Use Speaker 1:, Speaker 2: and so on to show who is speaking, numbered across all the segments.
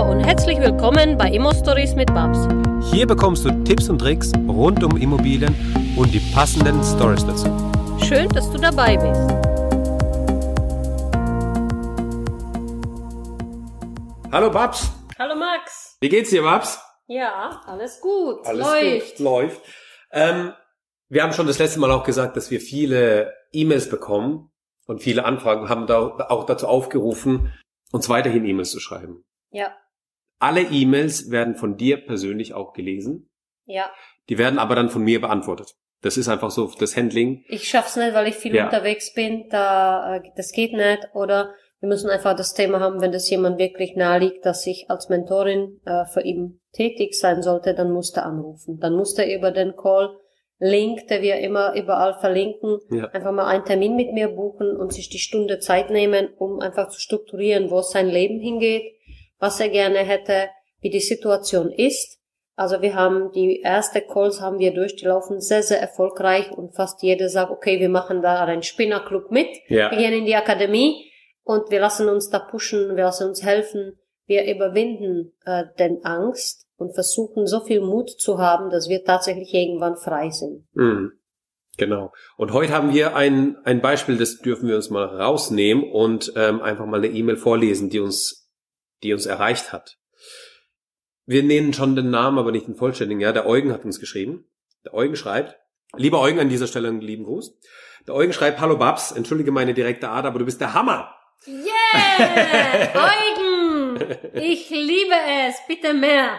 Speaker 1: Hallo und herzlich willkommen bei Immo Stories mit Babs.
Speaker 2: Hier bekommst du Tipps und Tricks rund um Immobilien und die passenden Stories dazu.
Speaker 1: Schön, dass du dabei bist.
Speaker 2: Hallo Babs,
Speaker 1: Hallo Max.
Speaker 2: wie geht's dir Babs?
Speaker 1: Ja, alles gut.
Speaker 2: Alles
Speaker 1: Läuft.
Speaker 2: gut, läuft. Ähm, wir haben schon das letzte Mal auch gesagt, dass wir viele E-Mails bekommen und viele Anfragen haben da auch dazu aufgerufen, uns weiterhin E-Mails zu schreiben.
Speaker 1: Ja,
Speaker 2: Alle E-Mails werden von dir persönlich auch gelesen.
Speaker 1: ja.
Speaker 2: Die werden aber dann von mir beantwortet. Das ist einfach so das Handling.
Speaker 1: Ich schaff's nicht, weil ich viel
Speaker 2: Ja.
Speaker 1: unterwegs bin. Da, äh, das geht nicht. Oder wir müssen einfach das Thema haben, wenn das jemand wirklich nahe liegt, dass ich als Mentorin äh, für ihn tätig sein sollte, dann muss er anrufen. Dann muss er über den Call Link, der wir immer überall verlinken,
Speaker 2: Ja.
Speaker 1: einfach mal einen Termin mit mir buchen und sich die Stunde Zeit nehmen, um einfach zu strukturieren, wo sein Leben hingeht, was er gerne hätte, wie die Situation ist. Also wir haben die erste Calls haben wir durch, die laufen sehr, sehr erfolgreich und fast jeder sagt, okay, wir machen da einen Spinnerclub mit,
Speaker 2: Ja.
Speaker 1: wir gehen in die Akademie und wir lassen uns da pushen, wir lassen uns helfen, wir überwinden äh, den Angst und versuchen so viel Mut zu haben, dass wir tatsächlich irgendwann frei sind.
Speaker 2: Mhm. Genau. Und heute haben wir ein, ein Beispiel, das dürfen wir uns mal rausnehmen und ähm, einfach mal eine E-Mail vorlesen, die uns, die uns erreicht hat. Wir nennen schon den Namen, aber nicht den vollständigen. Ja, der Eugen hat uns geschrieben. Der Eugen schreibt, lieber Eugen, an dieser Stelle einen lieben Gruß. Der Eugen schreibt, hallo Babs, entschuldige meine direkte Art, aber du bist der Hammer.
Speaker 1: Yeah! Eugen! Ich liebe es! Bitte mehr!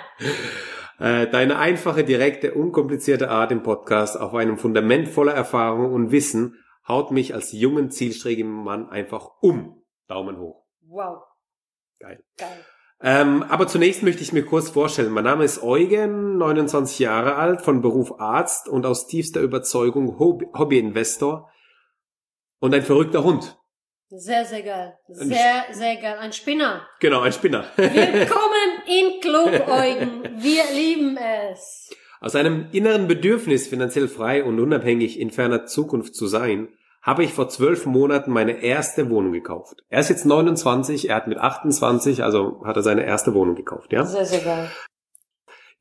Speaker 2: Äh, Deine einfache, direkte, unkomplizierte Art im Podcast auf einem Fundament voller Erfahrung und Wissen haut mich als jungen, zielstrebigen Mann einfach um. Daumen hoch.
Speaker 1: Wow.
Speaker 2: Geil.
Speaker 1: Geil.
Speaker 2: Ähm, aber zunächst möchte ich mir kurz vorstellen. Mein Name ist Eugen, 29 Jahre alt, von Beruf Arzt und aus tiefster Überzeugung Hobby- Hobbyinvestor und ein verrückter Hund.
Speaker 1: Sehr, sehr geil. Sehr, sehr geil. Ein Spinner.
Speaker 2: Genau, ein Spinner.
Speaker 1: Willkommen in Club, Eugen. Wir lieben es.
Speaker 2: Aus einem inneren Bedürfnis, finanziell frei und unabhängig in ferner Zukunft zu sein, habe ich vor zwölf Monaten meine erste Wohnung gekauft. Er ist jetzt 29, er hat mit 28, also hat er seine erste Wohnung gekauft, ja?
Speaker 1: Sehr, sehr geil.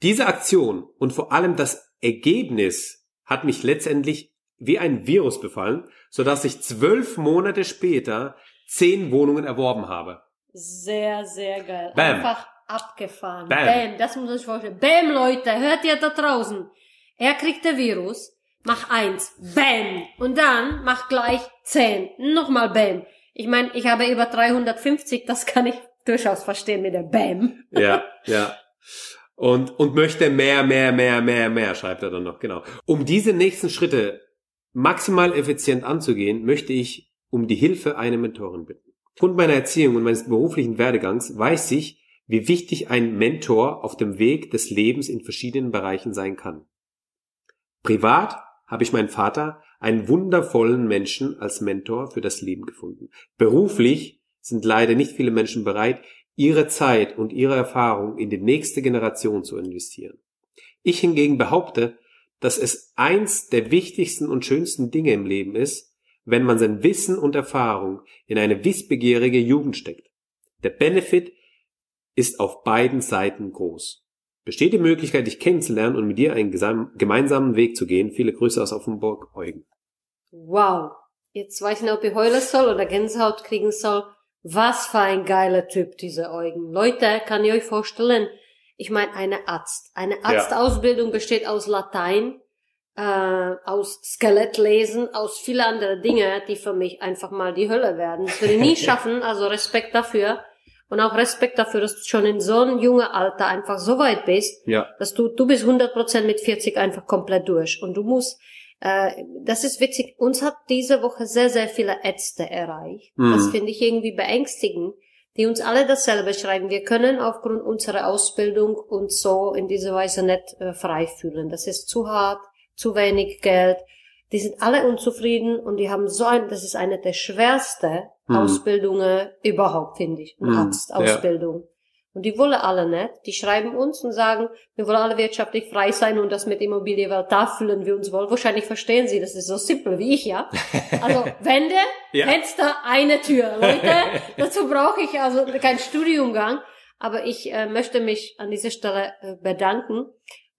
Speaker 2: Diese Aktion und vor allem das Ergebnis hat mich letztendlich wie ein Virus befallen, sodass ich zwölf Monate später zehn Wohnungen erworben habe.
Speaker 1: Sehr, sehr geil.
Speaker 2: Bam.
Speaker 1: Einfach abgefahren.
Speaker 2: Bam.
Speaker 1: Bam. Das muss sich vorstellen. Bam, Leute. Hört ihr da draußen? Er kriegt der Virus. Mach eins. Bam. Und dann mach gleich zehn. Nochmal Bam. Ich meine, ich habe über 350. Das kann ich durchaus verstehen mit der Bam.
Speaker 2: Ja, ja. Und, und möchte mehr, mehr, mehr, mehr, mehr, schreibt er dann noch, genau. Um diese nächsten Schritte maximal effizient anzugehen, möchte ich um die Hilfe einer Mentorin bitten. Aufgrund meiner Erziehung und meines beruflichen Werdegangs weiß ich, wie wichtig ein Mentor auf dem Weg des Lebens in verschiedenen Bereichen sein kann. Privat habe ich meinen Vater, einen wundervollen Menschen als Mentor für das Leben gefunden. Beruflich sind leider nicht viele Menschen bereit, ihre Zeit und ihre Erfahrung in die nächste Generation zu investieren. Ich hingegen behaupte, dass es eins der wichtigsten und schönsten Dinge im Leben ist, wenn man sein Wissen und Erfahrung in eine wissbegierige Jugend steckt. Der Benefit ist auf beiden Seiten groß. Besteht die Möglichkeit, dich kennenzulernen und mit dir einen gemeinsamen Weg zu gehen? Viele Grüße aus Offenburg, Eugen.
Speaker 1: Wow. Jetzt weiß ich nicht, ob ich heulen soll oder Gänsehaut kriegen soll. Was für ein geiler Typ, dieser Eugen. Leute, kann ihr euch vorstellen, ich meine, eine Arzt. Eine Arztausbildung besteht aus Latein, äh, aus Skelettlesen, aus viele andere Dinge, die für mich einfach mal die Hölle werden. Das würde ich nie schaffen, also Respekt dafür. Und auch Respekt dafür, dass du schon in so einem jungen Alter einfach so weit bist,
Speaker 2: Ja,
Speaker 1: dass du, du bist 100% mit 40 einfach komplett durch. Und du musst, äh, das ist witzig, uns hat diese Woche sehr, sehr viele Ärzte erreicht.
Speaker 2: Mhm.
Speaker 1: Das finde ich irgendwie beängstigend, die uns alle dasselbe schreiben. Wir können aufgrund unserer Ausbildung uns so in dieser Weise nicht äh, frei fühlen. Das ist zu hart, zu wenig Geld. Die sind alle unzufrieden und die haben so ein, das ist eine der schwersten
Speaker 2: Mhm.
Speaker 1: Ausbildungen überhaupt, finde ich. Eine
Speaker 2: Mhm,
Speaker 1: Arztausbildung. Und die wollen alle nicht. Die schreiben uns und sagen, wir wollen alle wirtschaftlich frei sein und das mit Immobilie, weil da fühlen wir uns wohl. Wahrscheinlich verstehen sie, das ist so simpel wie ich, ja. Also Wände,
Speaker 2: Ja.
Speaker 1: Fenster, eine Tür. Leute, dazu brauche ich also keinen Studiumgang. Aber ich äh, möchte mich an dieser Stelle äh, bedanken.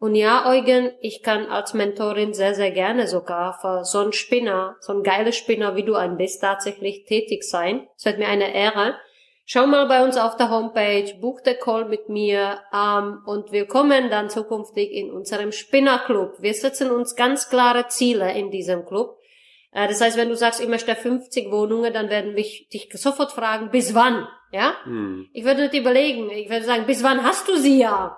Speaker 1: Und ja, Eugen, ich kann als Mentorin sehr, sehr gerne sogar für so einen Spinner, so ein geiler Spinner, wie du ein bist, tatsächlich tätig sein. Es wird mir eine Ehre. Schau mal bei uns auf der Homepage, buch den Call mit mir ähm, und willkommen dann zukünftig in unserem Spinnerclub. Wir setzen uns ganz klare Ziele in diesem Club. Äh, das heißt, wenn du sagst, ich möchte 50 Wohnungen, dann werden wir dich sofort fragen, bis wann? Ja? Hm. Ich würde nicht überlegen. Ich würde sagen, bis wann hast du sie ja?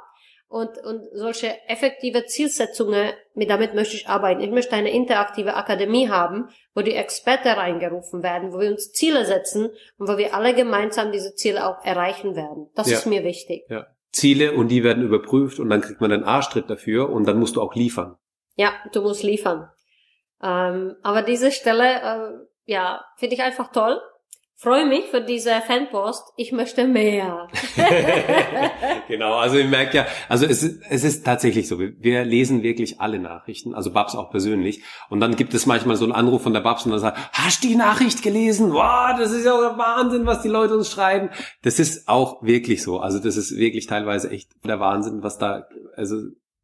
Speaker 1: Und, und solche effektive Zielsetzungen, mit damit möchte ich arbeiten. Ich möchte eine interaktive Akademie haben, wo die Experten reingerufen werden, wo wir uns Ziele setzen und wo wir alle gemeinsam diese Ziele auch erreichen werden. Das ja. ist mir wichtig.
Speaker 2: Ja. Ziele und die werden überprüft und dann kriegt man einen Arschtritt dafür und dann musst du auch liefern.
Speaker 1: Ja, du musst liefern. Ähm, aber diese Stelle, äh, ja, finde ich einfach toll freue mich für diese Fanpost. Ich möchte mehr.
Speaker 2: genau, also ihr merkt ja, also es ist, es ist tatsächlich so, wir lesen wirklich alle Nachrichten, also Babs auch persönlich. Und dann gibt es manchmal so einen Anruf von der Babs und dann sagt, hast die Nachricht gelesen? Wow, das ist ja Wahnsinn, was die Leute uns schreiben. Das ist auch wirklich so. Also das ist wirklich teilweise echt der Wahnsinn, was da, also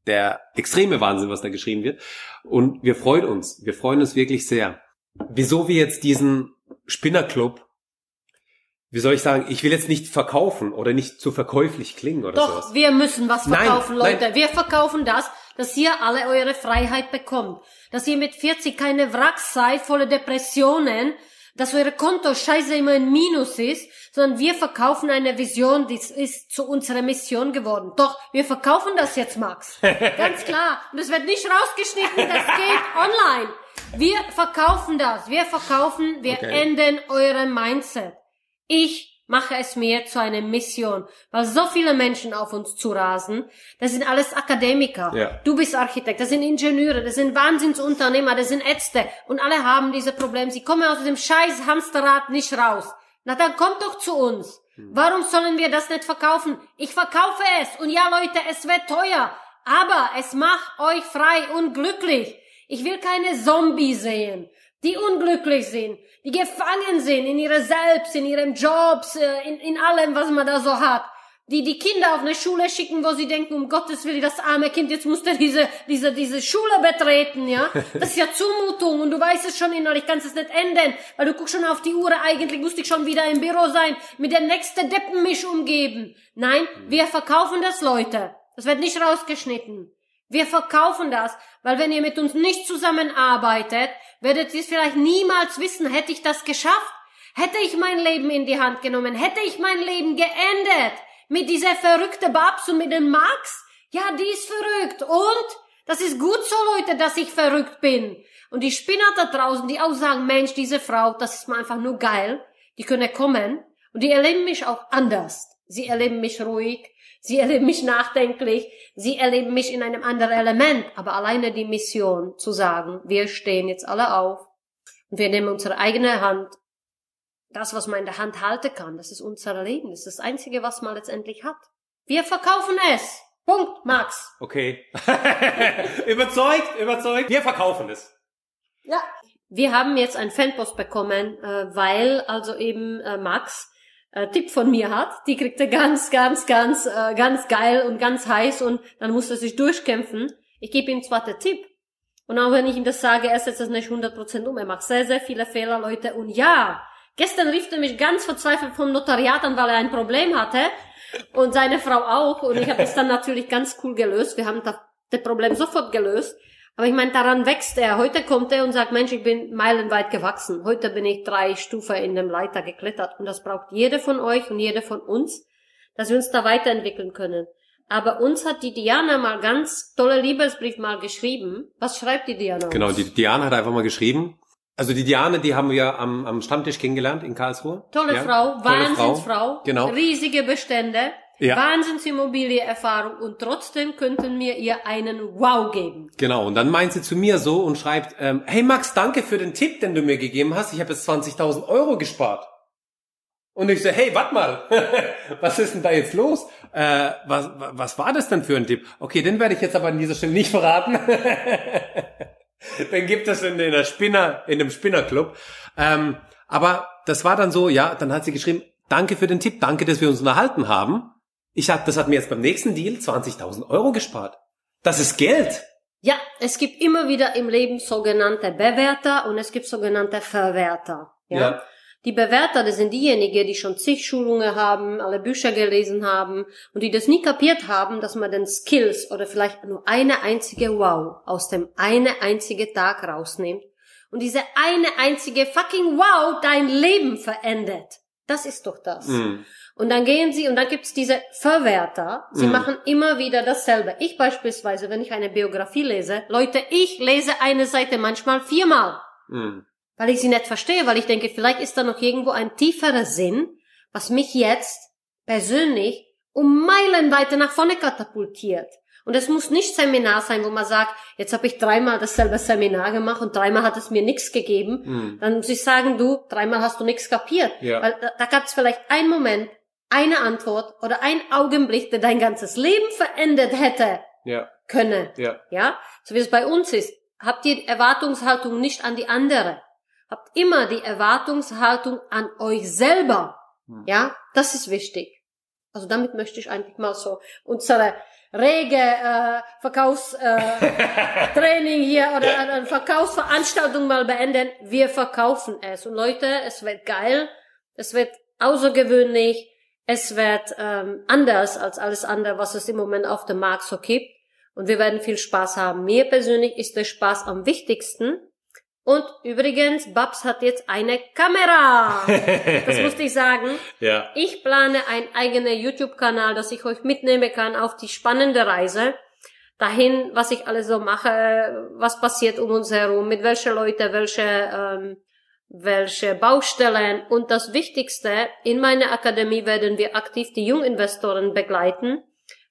Speaker 2: der extreme Wahnsinn, was da geschrieben wird. Und wir freuen uns, wir freuen uns wirklich sehr. Wieso wir jetzt diesen Spinnerclub wie soll ich sagen, ich will jetzt nicht verkaufen oder nicht zu verkäuflich klingen oder
Speaker 1: Doch,
Speaker 2: sowas.
Speaker 1: Doch, wir müssen was verkaufen, nein, Leute. Nein. Wir verkaufen das, dass ihr alle eure Freiheit bekommt. Dass ihr mit 40 keine Wracks seid, volle Depressionen, dass eure Konto scheiße immer ein Minus ist, sondern wir verkaufen eine Vision, die ist zu unserer Mission geworden. Doch, wir verkaufen das jetzt, Max. Ganz klar. Und es wird nicht rausgeschnitten, das geht online. Wir verkaufen das. Wir verkaufen, wir okay. ändern eure Mindset. Ich mache es mir zu einer Mission, weil so viele Menschen auf uns zurasen. Das sind alles Akademiker. Ja. Du bist Architekt, das sind Ingenieure, das sind Wahnsinnsunternehmer, das sind Ärzte und alle haben diese Probleme. Sie kommen aus dem scheiß Hamsterrad nicht raus. Na dann kommt doch zu uns. Hm. Warum sollen wir das nicht verkaufen? Ich verkaufe es und ja Leute, es wird teuer, aber es macht euch frei und glücklich. Ich will keine Zombie sehen die unglücklich sind, die gefangen sind in ihrer Selbst, in ihrem Jobs, äh, in, in allem, was man da so hat, die die Kinder auf eine Schule schicken, wo sie denken, um Gottes Willen, das arme Kind, jetzt muss der diese, diese, diese Schule betreten, ja? Das ist ja Zumutung und du weißt es schon innerlich, kannst es nicht ändern, weil du guckst schon auf die Uhr, eigentlich musste ich schon wieder im Büro sein, mit der nächsten Deppen mich umgeben. Nein, wir verkaufen das, Leute. Das wird nicht rausgeschnitten. Wir verkaufen das, weil wenn ihr mit uns nicht zusammenarbeitet, werdet ihr es vielleicht niemals wissen, hätte ich das geschafft? Hätte ich mein Leben in die Hand genommen? Hätte ich mein Leben geendet? Mit dieser verrückte Babs und mit dem Max? Ja, die ist verrückt. Und? Das ist gut so, Leute, dass ich verrückt bin. Und die Spinner da draußen, die auch sagen, Mensch, diese Frau, das ist mir einfach nur geil. Die können kommen. Und die erleben mich auch anders. Sie erleben mich ruhig. Sie erleben mich nachdenklich, sie erleben mich in einem anderen Element, aber alleine die Mission zu sagen, wir stehen jetzt alle auf und wir nehmen unsere eigene Hand, das, was man in der Hand halten kann, das ist unser Leben, das ist das Einzige, was man letztendlich hat. Wir verkaufen es. Punkt, Max.
Speaker 2: Okay. überzeugt, überzeugt. Wir verkaufen es.
Speaker 1: Ja. Wir haben jetzt ein Fanpost bekommen, äh, weil also eben äh, Max äh, Tipp von mir hat, die kriegt er ganz, ganz, ganz, äh, ganz geil und ganz heiß und dann muss er sich durchkämpfen. Ich gebe ihm zwar den Tipp und auch wenn ich ihm das sage, er setzt das nicht 100% um. Er macht sehr, sehr viele Fehler, Leute. Und ja, gestern rief er mich ganz verzweifelt vom Notariat an, weil er ein Problem hatte und seine Frau auch und ich habe das dann natürlich ganz cool gelöst. Wir haben das Problem sofort gelöst. Aber ich meine, daran wächst er. Heute kommt er und sagt, Mensch, ich bin meilenweit gewachsen. Heute bin ich drei Stufen in dem Leiter geklettert. Und das braucht jeder von euch und jeder von uns, dass wir uns da weiterentwickeln können. Aber uns hat die Diana mal ganz tolle Liebesbrief mal geschrieben. Was schreibt die Diana?
Speaker 2: Genau, die Diana hat einfach mal geschrieben. Also die Diana, die haben wir am, am Stammtisch kennengelernt in Karlsruhe.
Speaker 1: Tolle ja, Frau, Wahnsinnsfrau. Genau. Riesige Bestände. Ja. Wahnsinnsimmobilie-Erfahrung und trotzdem könnten wir ihr einen Wow geben.
Speaker 2: Genau, und dann meint sie zu mir so und schreibt, ähm, hey Max, danke für den Tipp, den du mir gegeben hast. Ich habe jetzt 20.000 Euro gespart. Und ich so, hey, warte mal, was ist denn da jetzt los? Äh, was, was war das denn für ein Tipp? Okay, den werde ich jetzt aber an dieser Stelle nicht verraten. den gibt es in, in der Spinner, in dem Spinnerclub. Ähm, aber das war dann so, ja, dann hat sie geschrieben, danke für den Tipp, danke, dass wir uns unterhalten haben. Ich hab, das hat mir jetzt beim nächsten Deal 20.000 Euro gespart. Das ist Geld.
Speaker 1: Ja, es gibt immer wieder im Leben sogenannte Bewerter und es gibt sogenannte Verwerter. Ja. ja. Die Bewerter, das sind diejenigen, die schon zig Schulungen haben, alle Bücher gelesen haben und die das nie kapiert haben, dass man den Skills oder vielleicht nur eine einzige Wow aus dem eine einzige Tag rausnimmt und diese eine einzige fucking Wow dein Leben verändert. Das ist doch das. Mm. Und dann gehen sie und dann gibt's diese Verwerter. Sie mm. machen immer wieder dasselbe. Ich beispielsweise, wenn ich eine Biografie lese, Leute, ich lese eine Seite manchmal viermal. Mm weil ich sie nicht verstehe, weil ich denke, vielleicht ist da noch irgendwo ein tieferer Sinn, was mich jetzt persönlich um Meilen weiter nach vorne katapultiert. Und es muss nicht Seminar sein, wo man sagt, jetzt habe ich dreimal dasselbe Seminar gemacht und dreimal hat es mir nichts gegeben. Mhm. Dann muss ich sagen, du, dreimal hast du nichts kapiert. Ja. Weil da, da gab es vielleicht einen Moment, eine Antwort oder ein Augenblick, der dein ganzes Leben verändert hätte ja. können. Ja. ja, so wie es bei uns ist. Habt ihr Erwartungshaltung nicht an die andere, Habt immer die Erwartungshaltung an euch selber. Hm. Ja, das ist wichtig. Also damit möchte ich eigentlich mal so unsere rege äh, Verkaufstraining äh, hier oder eine Verkaufsveranstaltung mal beenden. Wir verkaufen es. Und Leute, es wird geil, es wird außergewöhnlich, es wird ähm, anders als alles andere, was es im Moment auf dem Markt so gibt. Und wir werden viel Spaß haben. Mir persönlich ist der Spaß am wichtigsten. Und übrigens, Babs hat jetzt eine Kamera. Das musste ich sagen. ja. Ich plane einen eigenen YouTube-Kanal, dass ich euch mitnehmen kann auf die spannende Reise dahin, was ich alles so mache, was passiert um uns herum, mit welchen Leute, welche, ähm, welche Baustellen. Und das Wichtigste, in meiner Akademie werden wir aktiv die Junginvestoren begleiten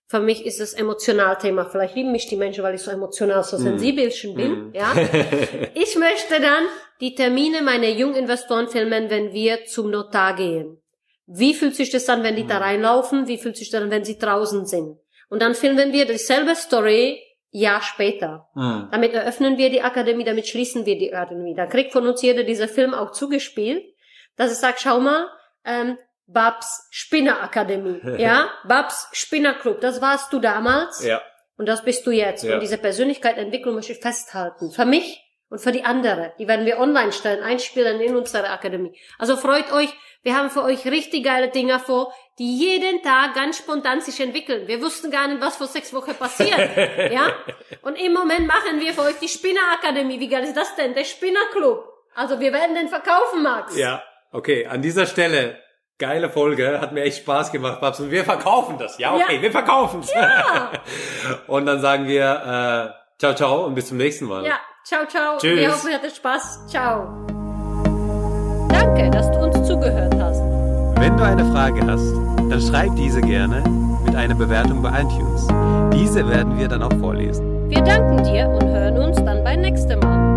Speaker 1: für mich ist es Emotionalthema. Vielleicht lieben mich die Menschen, weil ich so emotional, so mm. sensibel schon bin. Mm. Ja. Ich möchte dann die Termine meiner Junginvestoren filmen, wenn wir zum Notar gehen. Wie fühlt sich das an, wenn die mm. da reinlaufen? Wie fühlt sich das an, wenn sie draußen sind? Und dann filmen wir dieselbe Story Jahr später. Mm. Damit eröffnen wir die Akademie, damit schließen wir die Akademie. Dann kriegt von uns jeder dieser Film auch zugespielt, dass es sagt, schau mal, ähm, Babs Spinnerakademie, ja, Babs Spinnerclub, das warst du damals. Ja. Und das bist du jetzt. Ja. Und diese Persönlichkeitsentwicklung möchte ich festhalten. Für mich und für die andere. Die werden wir online stellen, einspielen in unserer Akademie. Also freut euch. Wir haben für euch richtig geile Dinger vor, die jeden Tag ganz spontan sich entwickeln. Wir wussten gar nicht, was vor sechs Wochen passiert. ja? Und im Moment machen wir für euch die Spinnerakademie. Wie geil ist das denn? Der Spinnerclub. Also wir werden den verkaufen, Max.
Speaker 2: Ja. Okay. An dieser Stelle Geile Folge, hat mir echt Spaß gemacht, Babs. Und wir verkaufen das. Ja, okay, ja. wir verkaufen es. Ja. und dann sagen wir äh, ciao, ciao und bis zum nächsten Mal.
Speaker 1: Ja, ciao, ciao. Tschüss. Wir hoffen, ihr hattet Spaß. Ciao. Danke, dass du uns zugehört hast.
Speaker 2: Wenn du eine Frage hast, dann schreib diese gerne mit einer Bewertung bei iTunes. Diese werden wir dann auch vorlesen.
Speaker 1: Wir danken dir und hören uns dann beim nächsten Mal.